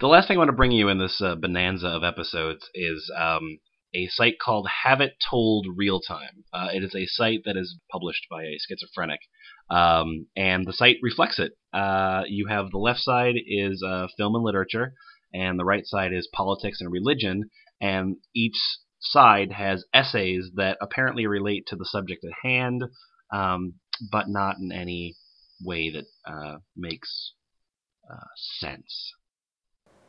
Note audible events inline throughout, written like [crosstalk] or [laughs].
The last thing I want to bring you in this uh, bonanza of episodes is um, a site called Have It Told Real Time. Uh, it is a site that is published by a schizophrenic, um, and the site reflects it. Uh, you have the left side is uh, film and literature, and the right side is politics and religion, and each side has essays that apparently relate to the subject at hand, um, but not in any way that uh, makes uh, sense.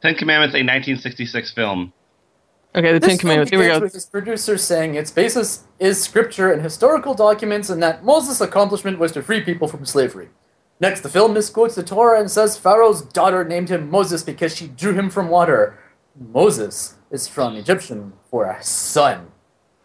Ten Commandments, a 1966 film. Okay, the This Ten Commandments. Here film we begins go. With its producer saying its basis is scripture and historical documents, and that Moses' accomplishment was to free people from slavery. Next, the film misquotes the Torah and says Pharaoh's daughter named him Moses because she drew him from water. Moses is from Egyptian for a son.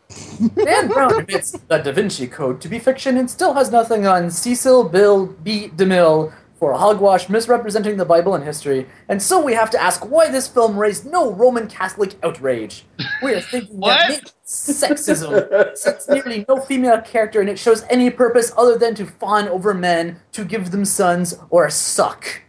[laughs] Dan Brown admits the Da Vinci Code to be fiction and still has nothing on Cecil Bill B. DeMille for a hogwash misrepresenting the Bible and history, and so we have to ask why this film raised no Roman Catholic outrage. We are thinking What? that sexism, since nearly no female character and it shows any purpose other than to fawn over men, to give them sons, or suck.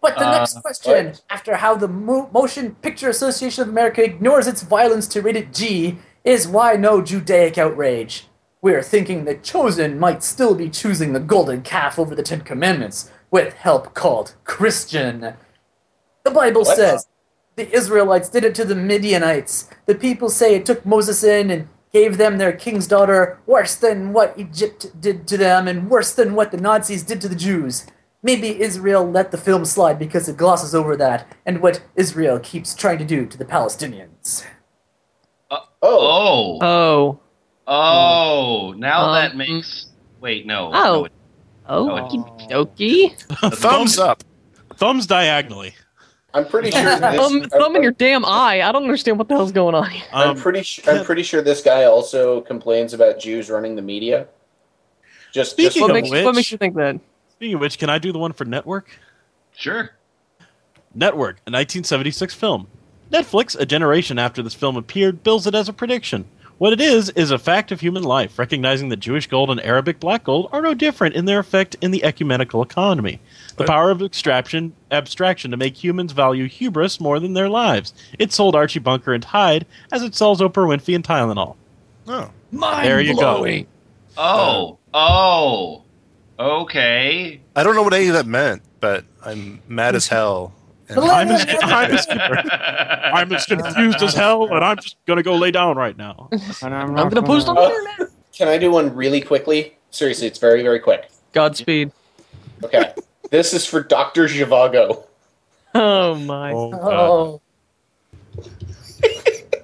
But the Uh, next question, after how the Mo- Motion Picture Association of America ignores its violence to rate it G, is why no Judaic outrage? We are thinking that Chosen might still be choosing the golden calf over the Ten Commandments, with help called Christian. The Bible What? says the Israelites did it to the Midianites. The people say it took Moses in and gave them their king's daughter, worse than what Egypt did to them, and worse than what the Nazis did to the Jews. Maybe Israel let the film slide because it glosses over that and what Israel keeps trying to do to the Palestinians. Oh, Oh, Oh. Oh, now Um, that makes. Wait, no. Oh. no, it- Oh, Oh. okie dokie. Thumbs up. Thumbs diagonally. I'm pretty sure. [laughs] This, Thumb, I'm, in your damn eye. I don't understand what the hell's going on. here. I'm Um, pretty. Sh- I'm pretty sure this guy also complains about Jews running the media. Just, just Speaking What of makes, what makes you think that? speaking of which, can I do the one for Network? Sure. Network, a 1976 film. Netflix, a generation after this film appeared, bills it as a prediction. What it is is a fact of human life, recognizing that Jewish gold and Arabic black gold are no different in their effect in the ecumenical economy. The power of abstraction, abstraction to make humans value hubris more than their lives. It sold Archie Bunker and Hyde as it sells Oprah Winfrey and Tylenol. Oh. There you go. Oh, oh, okay. I don't know what any of that meant, but I'm mad as hell. And I'm as, I'm as, [laughs] I'm as confused as hell, and I'm just gonna go lay down right now. I'm gonna post on the internet. Can I do one really quickly? Seriously, it's very, very quick. Godspeed. Okay. this is for Dr. Zhivago. [laughs] Oh my. Oh, God. [laughs]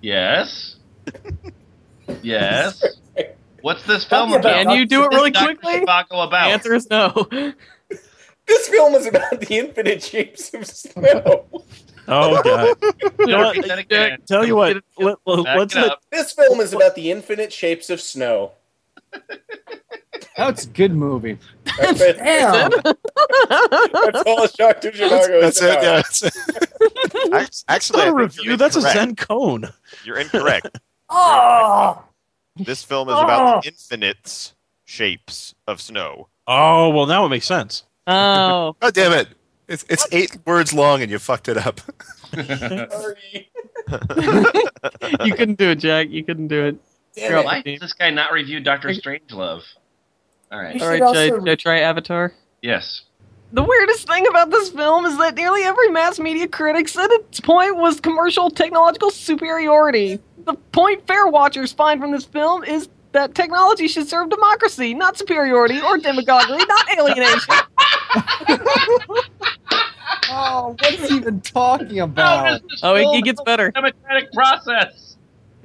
Yes. Yes. What's this film about about? Can you do it What's really Dr. quickly? Zhivago about? The answer is no. This film is about the infinite shapes of snow. Oh god! [laughs] You know what? Repeat that again. Tell you what, let, Back us let, this film is about the infinite shapes of snow. That's a good movie. That's, it. damn. That's all Dr. Zhivago that's is it. Yeah, that's it. Ac- Actually, not I a review. That's a. Zen koan. You're incorrect. [laughs] Oh, This film is about the ah. infinite shapes of snow. Oh well, now it makes sense. Oh. God [laughs] oh, damn it! It's it's eight words long, and you fucked it up. Sorry. you couldn't do it, Jack. You couldn't do it. Damn it. Why does this guy not review Doctor Strangelove? All right. All right, should should I, also- should I try Avatar? Yes. The weirdest thing about this film is that nearly every mass media critic said its point was commercial technological superiority. The point fair watchers find from this film is that technology should serve democracy, not superiority or demagoguery, not alienation. [laughs] Oh, what is he even talking about? does Oh, it, it gets better. democratic process? [laughs]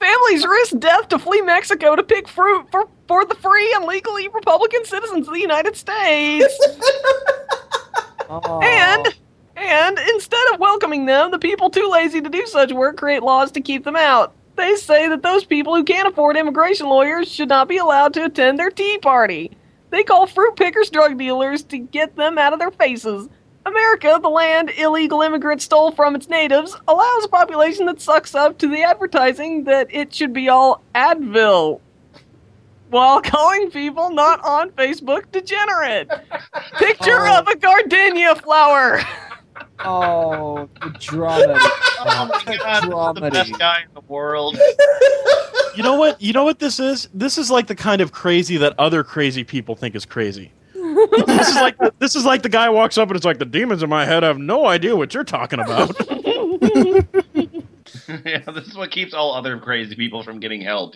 Families risk death to flee Mexico to pick fruit for, for the free and legally Republican citizens of the United States. [laughs] Oh. And and instead of welcoming them, the people too lazy to do such work create laws to keep them out. They say that those people who can't afford immigration lawyers should not be allowed to attend their tea party. They call fruit pickers drug dealers to get them out of their faces. America, the land illegal immigrants stole from its natives, allows a population that sucks up to the advertising that it should be all Advil. while calling people not on Facebook degenerate. [laughs] Picture Oh. of a gardenia flower. [laughs] Oh, the dramedy. [laughs] Oh my god, this is the best guy in the world. You know what? You know what this is? This is like the kind of crazy that other crazy people think is crazy. this is like this is like the guy walks up and it's like the demons in my head I have no idea what you're talking about. [laughs] [laughs] yeah, this is what keeps all other crazy people from getting help.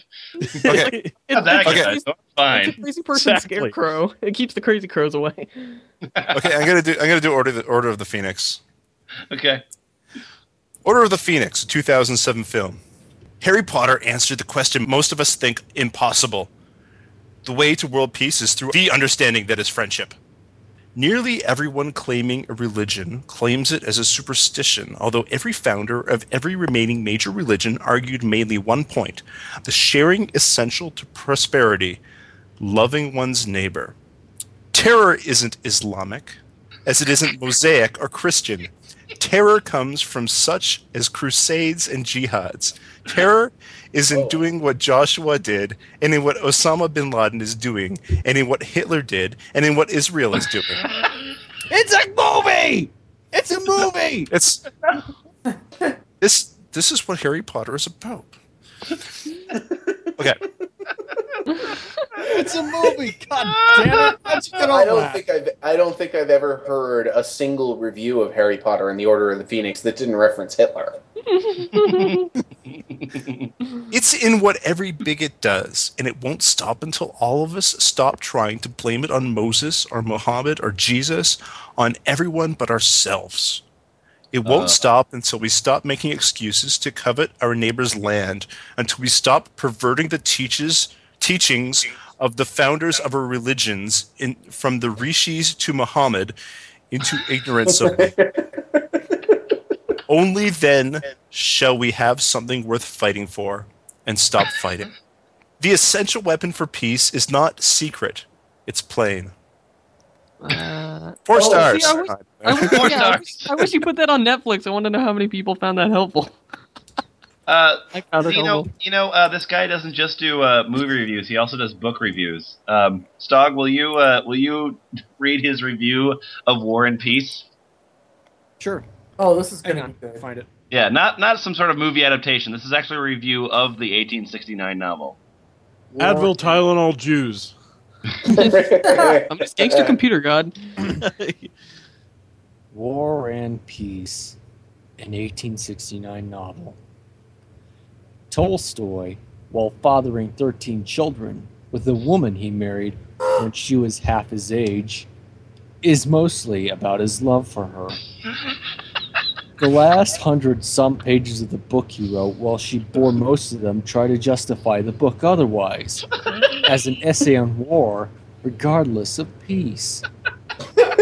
Okay. How's [laughs] that Okay. guy? So it's It's a fine. crazy person Exactly. scarecrow. It keeps the crazy crows away. [laughs] Okay, I'm gonna do. I'm gonna do Order of the Order of the Phoenix. Okay. Order of the Phoenix, a 2007 film. Harry Potter answered the question most of us think impossible. The way to world peace is through the understanding that is friendship. Nearly everyone claiming a religion claims it as a superstition, although every founder of every remaining major religion argued mainly one point the sharing essential to prosperity, loving one's neighbor. Terror isn't Islamic, as it isn't Mosaic or Christian. Terror comes from such as crusades and jihads. Terror is in Oh. doing what Joshua did, and in what Osama bin Laden is doing, and in what Hitler did, and in what Israel is doing. It's a movie. It's a movie. [laughs] It's this. This is what Harry Potter is about. [laughs] Okay, It's a movie. God damn it! How'd you get I don't that? think I've I don't think I've ever heard a single review of Harry Potter and the Order of the Phoenix that didn't reference Hitler. [laughs] it's in what every bigot does, and it won't stop until all of us stop trying to blame it on Moses or Muhammad or Jesus, on everyone but ourselves. It won't Uh. stop until we stop making excuses to covet our neighbor's land, until we stop perverting the teaches, teachings of the founders of our religions, in, from the rishis to Muhammad, into ignorance of them. [laughs] Only then shall we have something worth fighting for and stop fighting. The essential weapon for peace is not secret, it's plain. Uh, Four Oh, stars. see, I wish- I wish, Four yeah, I wish- stars. I wish you put that on Netflix. I want to know how many people found that helpful. Uh, so you know, you know, uh, this guy doesn't just do uh, movie reviews; he also does book reviews. Um, Stog, will you uh, will you [laughs] read his review of War and Peace? Sure. Oh, this is Hang gonna good. Find it. Yeah, not not some sort of movie adaptation. This is actually a review of the 1869 novel. Advil, Tylenol, Jews. [laughs] I'm just gangster computer god. [laughs] War and Peace, an 1869 novel. Tolstoy, while fathering 13 children with a woman he married when she was half his age, is mostly about his love for her. The last hundred some pages of the book he wrote, while she bore most of them, try to justify the book otherwise, as an essay on war, regardless of peace.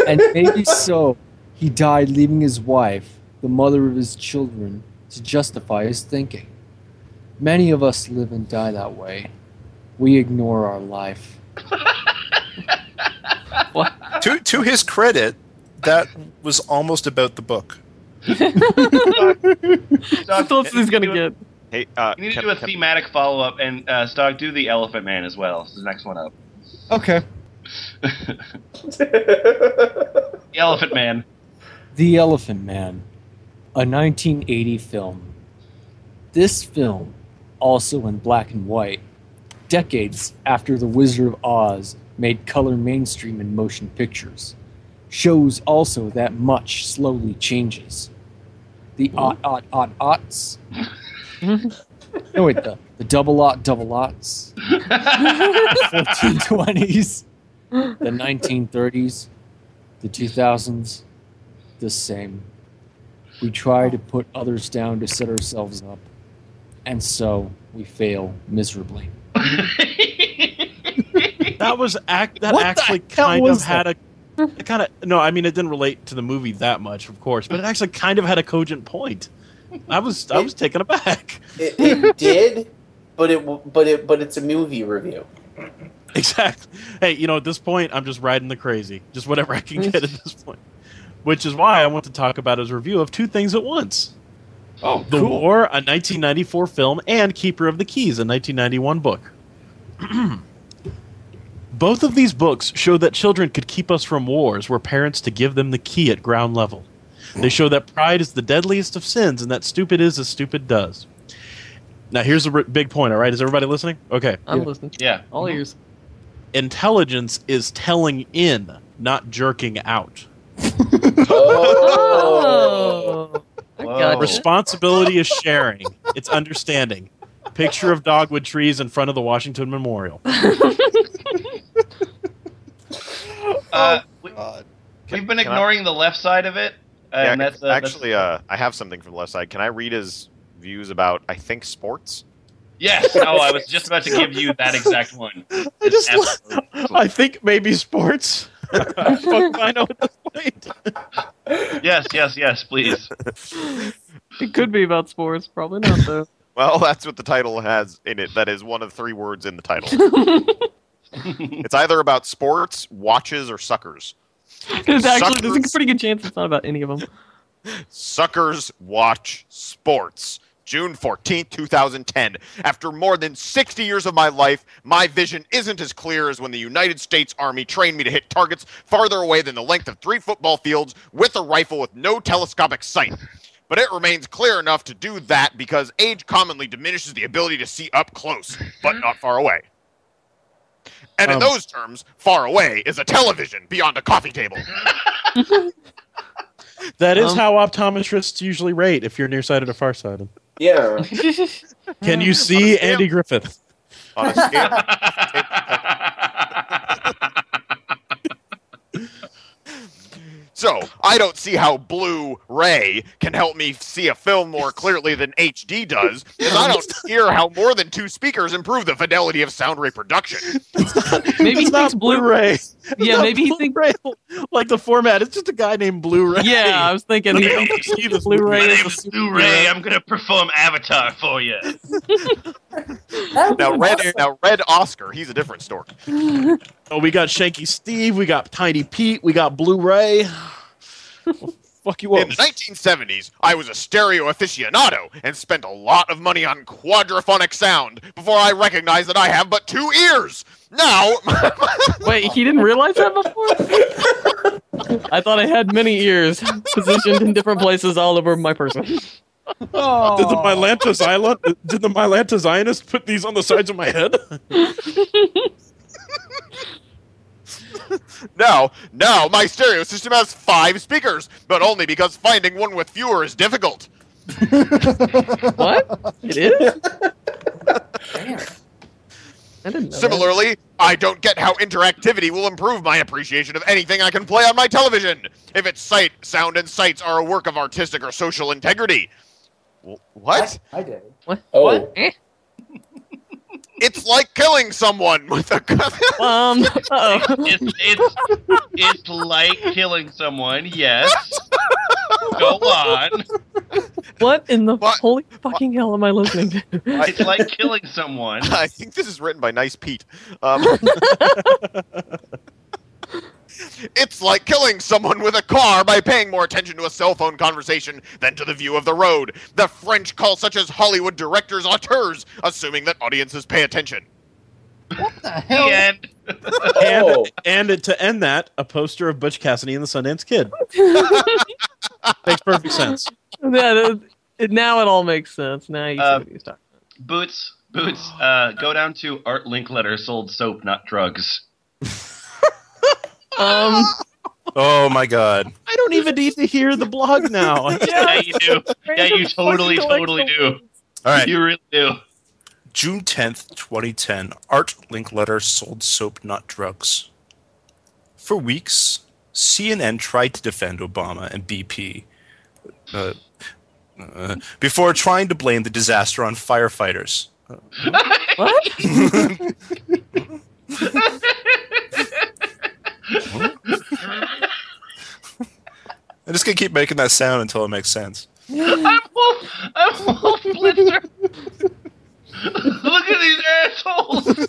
And maybe so, he died leaving his wife, the mother of his children, to justify his thinking. Many of us live and die that way. We ignore our life. to, to his credit, that was almost about the book. That's what he's gonna get. Hey, uh, You need to can- do a can- thematic follow up, and uh, Stog, do the Elephant Man as well. This is the next one up. Okay. [laughs] The Elephant Man. The Elephant Man, a 1980 film. This film, also in black and white, decades after The Wizard of Oz made color mainstream in motion pictures, shows also that much slowly changes. The ot ot ot ots. [laughs] no, wait, the, the double ot double ots. [laughs] 1420s, the 1930s, the 2000s, the same. We try to put others down to set ourselves up, and so we fail miserably. [laughs] That was act. That What actually kind of had a. It kind of no, I mean it didn't relate to the movie that much, of course, but it actually kind of had a cogent point. I was I was taken aback. It, it did, but it but it but it's a movie review. Exactly. Hey, you know, at this point, I'm just riding the crazy, just whatever I can get at this point. Which is why I want to talk about his review of two things at once: Oh, The War, a 1994 film, and Keeper of the Keys, a 1991 book. [clears throat] Both of these books show that children could keep us from wars were parents to give them the key at ground level. They show that pride is the deadliest of sins and that stupid is as stupid does. Now, here's a r- big point, all right? Is everybody listening? Okay. I'm Yeah. listening. Yeah. All mm-hmm. ears. Intelligence is telling in, not jerking out. [laughs] Oh. oh. I Whoa. Responsibility is sharing, it's understanding. Picture of dogwood trees in front of the Washington Memorial. Uh, we, God. we've been can I- ignoring the left side of it, Yeah, and that's uh, that's- actually, uh, I have something from the left side. Can I read his views about, I think, sports? Yes. Oh, I was just about to give you that exact one. [laughs] I just, absolutely- I think maybe sports. Fuck if I know at this point. yes, yes, yes. Please. It could be about sports. Probably not though. [laughs] Well, that's what the title has in it. That is one of three words in the title. [laughs] it's either about sports, watches, or suckers. It's actually, there's a Suckers. pretty good chance it's not about any of them. Suckers watch sports. June 14th, 2010. After more than 60 years of my life, my vision isn't as clear as when the United States Army trained me to hit targets farther away than the length of three football fields with a rifle with no telescopic sight. But it remains clear enough to do that because age commonly diminishes the ability to see up close, but not far away. And in Um, those terms, far away is a television beyond a coffee table. [laughs] That is Um, how optometrists usually rate if you're nearsighted or farsighted. Yeah. [laughs] Can you see Andy Griffith? On a scale So, I don't see how Blu-ray can help me see a film more clearly than HD does, because I don't [laughs] hear how more than two speakers improve the fidelity of sound reproduction. Maybe he it's not [laughs] thinks Blu- Blu-ray. [laughs] Yeah, Not maybe he thinks. Blu-ray. like the format. It's just a guy named Blu-ray. Yeah, I was thinking. Hey, he thinks see this Blu-ray My name is superhero. Blu-ray. I'm gonna perform Avatar for you. Now, Red, now Red Oscar, he's a different stork. [laughs] Oh, we got Shanky Steve. We got Tiny Pete. We got Blu-ray. Fuck you In the 1970s, I was a stereo aficionado and spent a lot of money on quadraphonic sound before I recognized that I have but two ears. Now, [laughs] Wait, he didn't realize that before? [laughs] I thought I had many ears positioned in different places all over my person. Did the Mylanta Zionist, did the Mylanta Zionist put these on the sides of my head? [laughs] no, no, my stereo system has five speakers, but only because finding one with fewer is difficult. [laughs] What? It is? Damn. I didn't. Similarly, I don't get how interactivity will improve my appreciation of anything I can play on my television. If its sight, sound, and sights are a work of artistic or social integrity. Wh- What? I did. What? Oh. What? Eh? [laughs] It's like killing someone with a gun. [laughs] Um. It's it's it's like killing someone. Yes. Go on. What in the What? holy fucking hell am I listening to? It's like killing someone. [laughs] I think this is written by Nice Pete. Um, it's like killing someone with a car by paying more attention to a cell phone conversation than to the view of the road. The French call such as Hollywood directors auteurs, assuming that audiences pay attention. What the end. Oh. And, and to end that, a poster of Butch Cassidy and the Sundance Kid. [laughs] Makes perfect sense. Yeah, that- it, now it all makes sense. Now you see Uh, what he's talking. Boots, boots. Uh, go down to Art Linkletter sold soap, not drugs. [laughs] Um. Oh my god. I don't even need to hear the blog now. [laughs] Yeah, you do. Yeah, you totally, totally do. All right. You really do. June 10th, 2010. Art Linkletter sold soap, not drugs. For weeks, CNN tried to defend Obama and BP uh, uh, before trying to blame the disaster on firefighters. What? [laughs] [laughs] I'm just gonna keep making that sound until it makes sense. I'm Wolf. I'm Wolf Blitzer. Look at these assholes.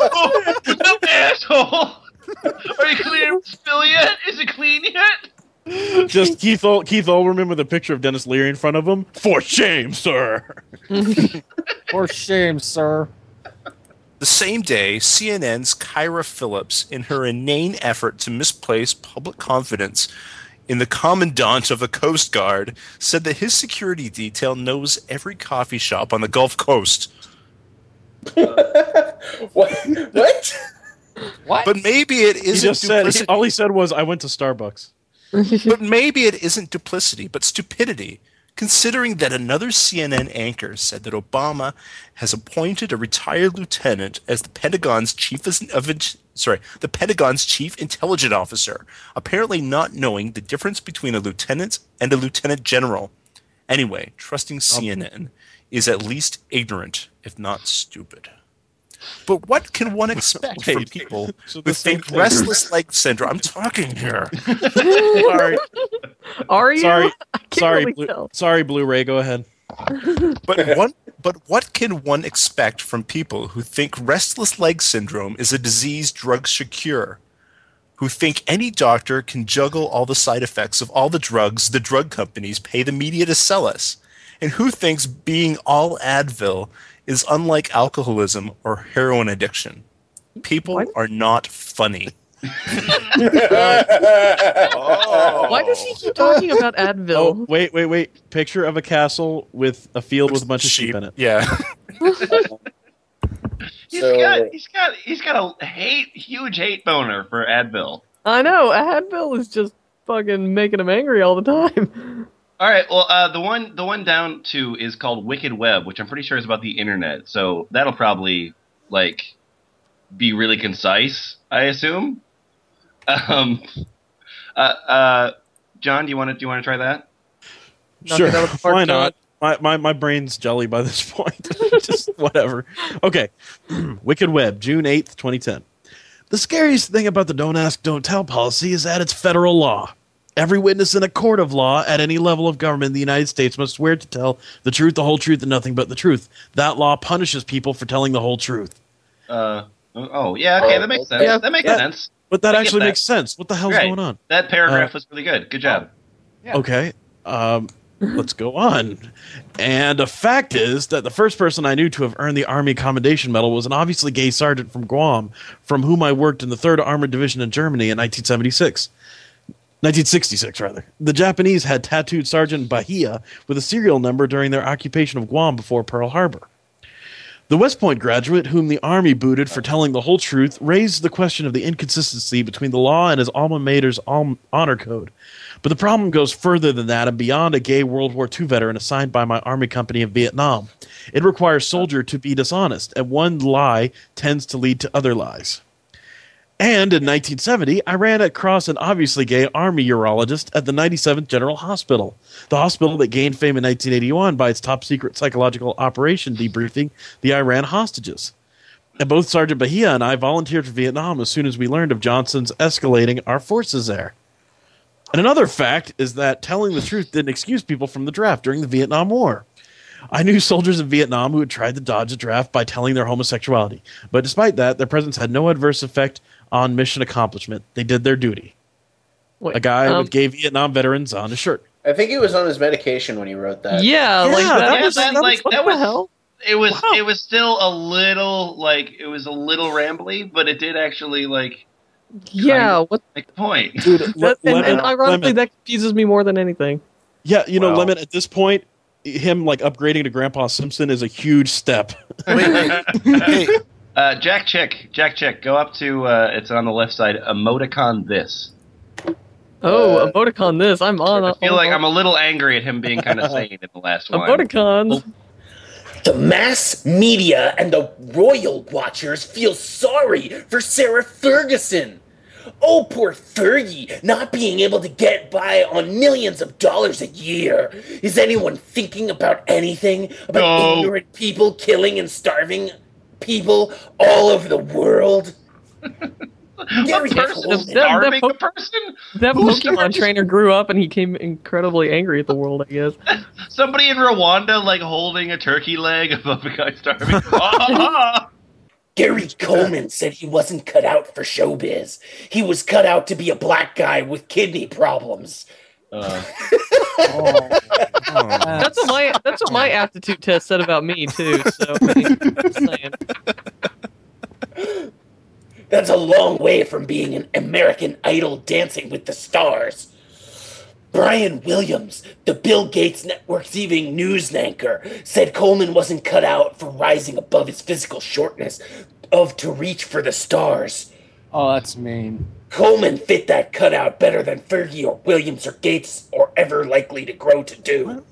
oh, no asshole. Are you clear spill yet? Is it clean yet? Just Keith Ol- Keith Olbermann with a picture of Denis Leary in front of him. For shame, sir. [laughs] For shame, sir. The same day, CNN's Kyra Phillips, in her inane effort to misplace public confidence in the commandant of the Coast Guard, said that his security detail knows every coffee shop on the Gulf Coast. [laughs] what? What? What? But maybe it He isn't just said duplicity. all he said was, "I went to Starbucks." but maybe it isn't duplicity, but stupidity. Considering that another CNN anchor said that Obama has appointed a retired lieutenant as the Pentagon's chief of sorry, the Pentagon's chief intelligence officer, apparently not knowing the difference between a lieutenant and a lieutenant general. Anyway, trusting CNN is at least ignorant, if not stupid. But what can one [laughs] expect from people [laughs] so who the think restless leg syndrome? I'm talking here. [laughs] Sorry, Are you? sorry, sorry, really Blu- sorry, Blu-ray. Go ahead. But one, but what can one expect from people who think restless leg syndrome is a disease drugs should cure? Who think any doctor can juggle all the side effects of all the drugs the drug companies pay the media to sell us? And who thinks being all Advil is unlike alcoholism or heroin addiction? People What? are not funny. [laughs] Oh. Why does he keep talking about Advil? Oh, wait, wait, wait! Picture of a castle with a field with a bunch of sheep in it. Yeah. [laughs] He's So- got he's got he's got a hate huge hate boner for Advil. I know. Advil is just fucking making him angry all the time. [laughs] All right, well, uh, the one the one down to is called Wicked Web, which I'm pretty sure is about the internet. So that'll probably like be really concise, I assume. Um, uh, uh, John, do you want to do you want to try that? Knock sure, it out of the park, why not? My, my, my brain's jelly by this [laughs] point. [laughs] Just whatever. Okay. [clears throat] Wicked Web, June 8th, 2010. The scariest thing about the don't ask, don't tell policy is that it's federal law. Every witness in a court of law at any level of government in the United States must swear to tell the truth, the whole truth, and nothing but the truth. That law punishes people for telling the whole truth. Uh, oh yeah, okay, that makes sense. Yeah. that makes Yeah. sense. But that I actually that. makes sense. What the hell's Right. going on? That paragraph Uh, was really good. Good job. Okay. Um, [laughs] let's go on. And a fact is that the first person I knew to have earned the Army Commendation Medal was an obviously gay sergeant from Guam, from whom I worked in the 3rd Armored Division in Germany in 1976. 1966, rather. The Japanese had tattooed Sergeant Bahia with a serial number during their occupation of Guam before Pearl Harbor. The West Point graduate, whom the Army booted for telling the whole truth, raised the question of the inconsistency between the law and his alma mater's honor code. But the problem goes further than that and beyond a gay World War II veteran assigned by my Army company in Vietnam. It requires soldier to be dishonest, and one lie tends to lead to other lies. And in 1970, I ran across an obviously gay Army urologist at the 97th General Hospital, the hospital that gained fame in 1981 by its top secret psychological operation debriefing the Iran hostages. And both Sergeant Bahia and I volunteered for Vietnam as soon as we learned of Johnson's escalating our forces there. And another fact is that telling the truth didn't excuse people from the draft during the Vietnam War. I knew soldiers in Vietnam who had tried to dodge the draft by telling their homosexuality, but despite that, their presence had no adverse effect on mission accomplishment. They did their duty. Wait, A guy um, with gay Vietnam veterans on his shirt. I think he was on his medication when he wrote that. yeah, like that, that was, was- that like, what that the was- hell? It was Wow. it was still a little like it was a little rambly, but it did actually like Yeah, what? make the point. [laughs] Dude, That, [laughs] Le- and, and ironically, Lemon- that confuses me more than anything. yeah, you know, Wow. Lemon, at this point, him like upgrading to Grandpa Simpson is a huge step. [laughs] hey, Uh, Jack Chick, Jack Chick, go up to uh, it's on the left side. Emoticon this. Oh, Uh, emoticon this. I'm on. I feel on- like I'm a little angry at him being kind of [laughs] sane in the last one. emoticons. The mass media and the royal watchers feel sorry for Sarah Ferguson. Oh, poor Fergie, not being able to get by on millions of dollars a year. Is anyone thinking about anything? About No. ignorant people killing and starving people all over the world? [laughs] Gary a person Coleman. is That- that starving po- a person. That Who's Pokemon starving? trainer grew up and he came incredibly angry at the world. I guess. [laughs] Somebody in Rwanda like holding a turkey leg above a guy starving. [laughs] Ah! Gary Coleman said he wasn't cut out for showbiz. He was cut out to be a black guy with kidney problems. Uh, oh. That's what my that's what my aptitude test said about me too. So [laughs] I mean, just saying. That's a long way from being an American Idol dancing with the stars. Brian Williams, the Bill Gates Network's evening news anchor, said Coleman wasn't cut out for rising above his physical shortness of to reach for the stars. Oh, that's mean. Coleman fit that cutout better than Fergie or Williams or Gates or ever likely to grow to do.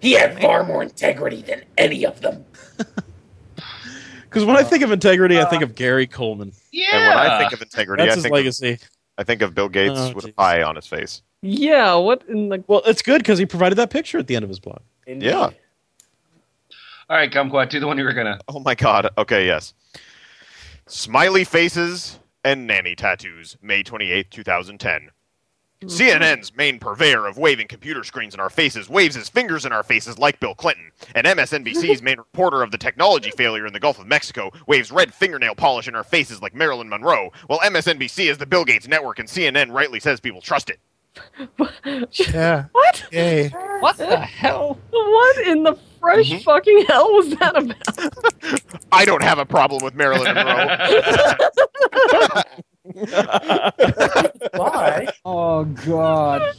He had far more integrity than any of them. [laughs] Because when I think of integrity, I think of Gary Coleman. Yeah, And when I think of integrity, That's I his think of, legacy. I think of Bill Gates Oh, with a jeez. pie on his face. Yeah, what in the Well, it's good because he provided that picture at the end of his blog. Indeed. Yeah. All right, Kumquat, do the one you were gonna. Oh my god. Okay, yes. Smiley faces and nanny tattoos, May 28, 2010. Mm-hmm. CNN's main purveyor of waving computer screens in our faces waves his fingers in our faces like Bill Clinton. And MSNBC's [laughs] main reporter of the technology failure in the Gulf of Mexico waves red fingernail polish in our faces like Marilyn Monroe, while MSNBC is the Bill Gates network and CNN rightly says people trust it. [laughs] Yeah. what? Yay. What the hell? What in the fresh Mhm. fucking hell was that about? [laughs] I don't have a problem with Marilyn Monroe. [laughs] Why? Oh God.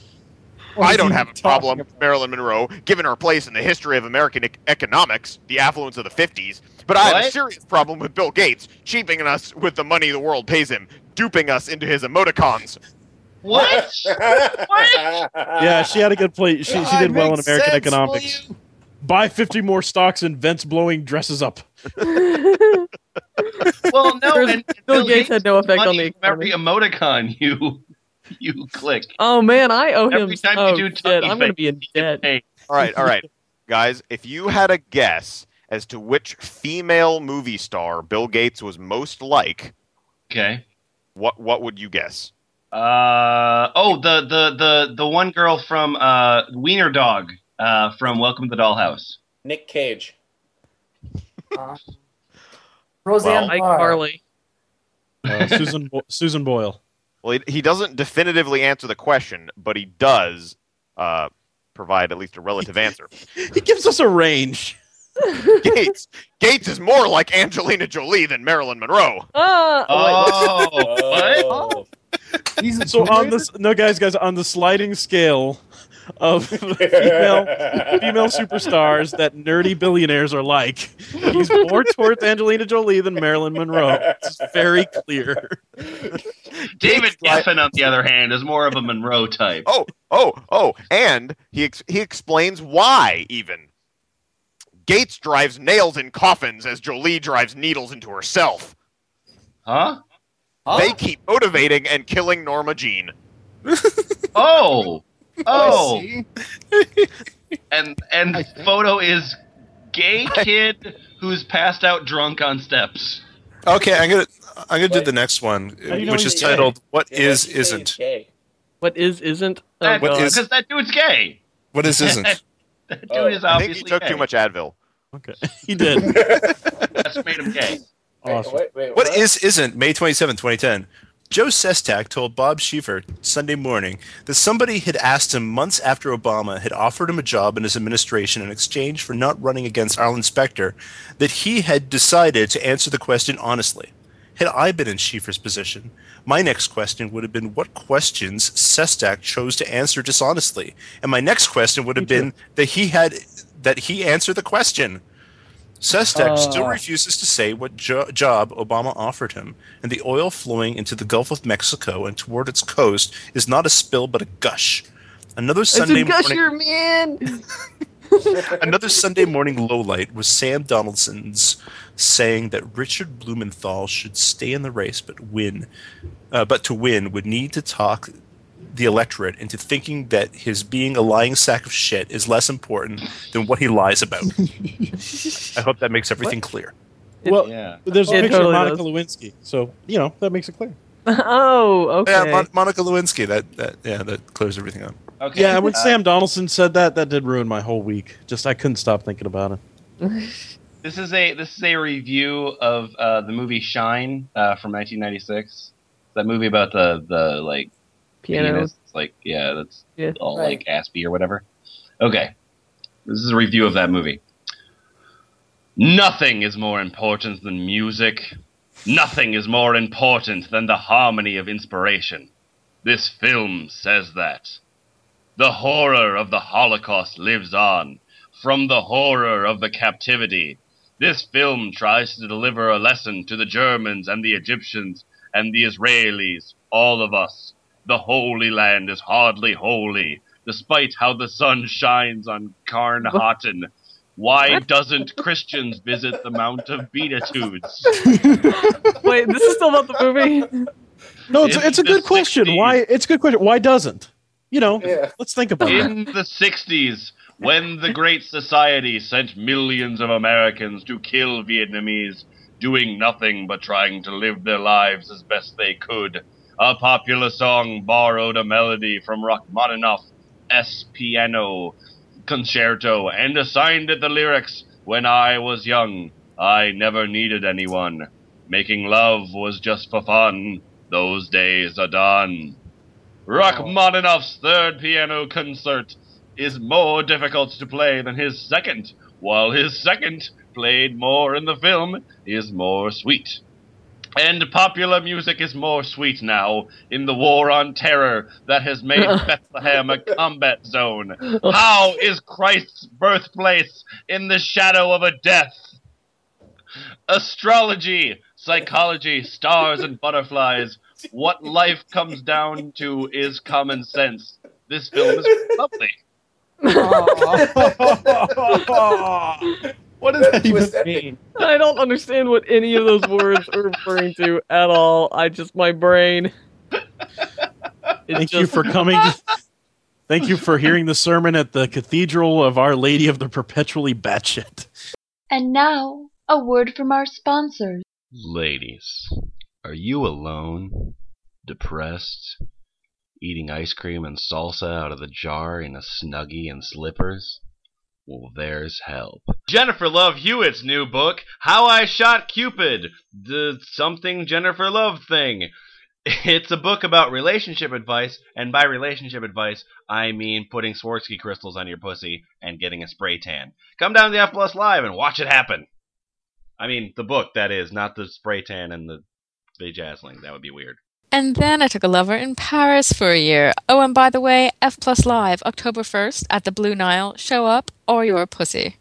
What I don't have a problem about? with Marilyn Monroe, given her place in the history of American ec- economics, the affluence of the 50s. But I have a serious problem with Bill Gates cheaping us with the money the world pays him, duping us into his emoticons. What? [laughs] what? Yeah, she had a good play. She, she did well in American economics. Buy 50 more stocks and vents blowing dresses up. well, no. And, and Bill Gates had no effect on money the from every emoticon [laughs] you you click. Oh man, I owe him. Every time you oh, do shit, I'm gonna be in debt. Hey, All right, all right. [laughs] Guys, if you had a guess as to which female movie star Bill Gates was most like, okay. what what would you guess? Uh oh, the the the the one girl from uh Wiener Dog uh from Welcome to the Dollhouse. Nick Cage. [laughs] Roseanne Mike Barr. Harley. Uh, [laughs] Susan Bo- Susan Boyle. Well, he, he doesn't definitively answer the question, but he does uh, provide at least a relative answer. [laughs] He gives us a range. Gates. Gates is more like Angelina Jolie than Marilyn Monroe. Uh, Oh, what? Oh. He's a So on this, no, guys, guys, on the sliding scale of [laughs] female female superstars that nerdy billionaires are like, he's more towards Angelina Jolie than Marilyn Monroe. It's very clear. David Gates, Geffen, on the other hand, is more of a Monroe type. Oh, oh, oh, and he ex- he explains why even. Gates drives nails in coffins as Jolie drives needles into herself. Huh? They keep motivating and killing Norma Jean. Oh. Oh. see. [laughs] And and photo is gay [laughs] kid who's passed out drunk on steps. Okay, I'm gonna I'm gonna do What? the next one, How do you know which he's is gay? titled "What Yeah, is why'd Isn't." gay. What is isn't? Oh, That, What God. is- because that dude's gay. What is isn't? [laughs] That dude Oh, is I obviously think he took gay. too much Advil. Okay, he did. That's made him gay. Wait, Awesome. wait, wait, What is isn't? May 27, 2010. Joe Sestak told Bob Schieffer Sunday morning that somebody had asked him months after Obama had offered him a job in his administration in exchange for not running against Arlen Specter that he had decided to answer the question honestly. Had I been in Schieffer's position, my next question would have been what questions Sestak chose to answer dishonestly, and my next question would have been that he had that he answered the question. Sestak still Uh. refuses to say what jo- job Obama offered him, and the oil flowing into the Gulf of Mexico and toward its coast is not a spill but a gush. Another Sunday a morning, [laughs] another Sunday morning lowlight was Sam Donaldson's saying that Richard Blumenthal should stay in the race but win, uh, but to win would need to talk the electorate into thinking that his being a lying sack of shit is less important than what he lies about. [laughs] I hope that makes everything clear. Well, Yeah. there's a It picture totally of Monica does. Lewinsky, so you know that makes it clear. [laughs] oh, okay. Yeah, Mon- Monica Lewinsky. That that yeah, that clears everything up. Okay. Yeah, when uh, Sam Donaldson said that, that did ruin my whole week. Just I couldn't stop thinking about it. [laughs] This is a this is a review of uh, the movie Shine uh, from 1996. That movie about the the like Piano. it's Like yeah, that's Yeah. all Right. like Aspie or whatever. Okay, this is a review of that movie. Nothing is more important than music. Nothing is more important than the harmony of inspiration. This film says that. The horror of the Holocaust lives on. From the horror of the captivity, this film tries to deliver a lesson to the Germans and the Egyptians and the Israelis, all of us. The Holy Land is hardly holy, despite how the sun shines on Carnhatten. Why doesn't Christians visit the Mount of Beatitudes? [laughs] Wait, this is still about the movie. No, it's, In it's a the good question. Why? It's a good question. Why doesn't? You know, Yeah. let's think about it. In the 60s, when the Great Society sent millions of Americans to kill Vietnamese, doing nothing but trying to live their lives as best they could, a popular song borrowed a melody from Rachmaninoff S Piano Concerto and assigned it the lyrics When I was young, I never needed anyone. Making love was just for fun. Those days are done. Rachmaninoff's third piano concert is more difficult to play than his second, while his second, played more in the film, is more sweet. And popular music is more sweet now in the war on terror that has made [laughs] Bethlehem a combat zone. [laughs] How is Christ's birthplace in the shadow of a death? Astrology, psychology, stars, and butterflies. What life comes down to is common sense. This film is lovely. [laughs] what does that even mean? I don't understand what any of those words are referring to at all. I just my brain. [laughs] It Thank you for coming. [laughs] Thank you for hearing the sermon at the Cathedral of Our Lady of the Perpetually Batshit. And now, a word from our sponsors. Ladies, are you alone? Depressed? Eating ice cream and salsa out of the jar in a snuggie and slippers? Well, there's help. Jennifer Love Hewitt's new book, How I Shot Cupid, the something Jennifer Love thing. [laughs] It's a book about relationship advice, and by relationship advice, I mean putting Swarovski crystals on your pussy and getting a spray tan. Come down to the F Plus Live and watch it happen. I mean, the book, that is, not the spray tan and the vajazzling. That would be weird. And then I took a lover in Paris for a year. Oh, and by the way, F Plus Live, October 1st at the Blue Nile. Show up or you're a pussy.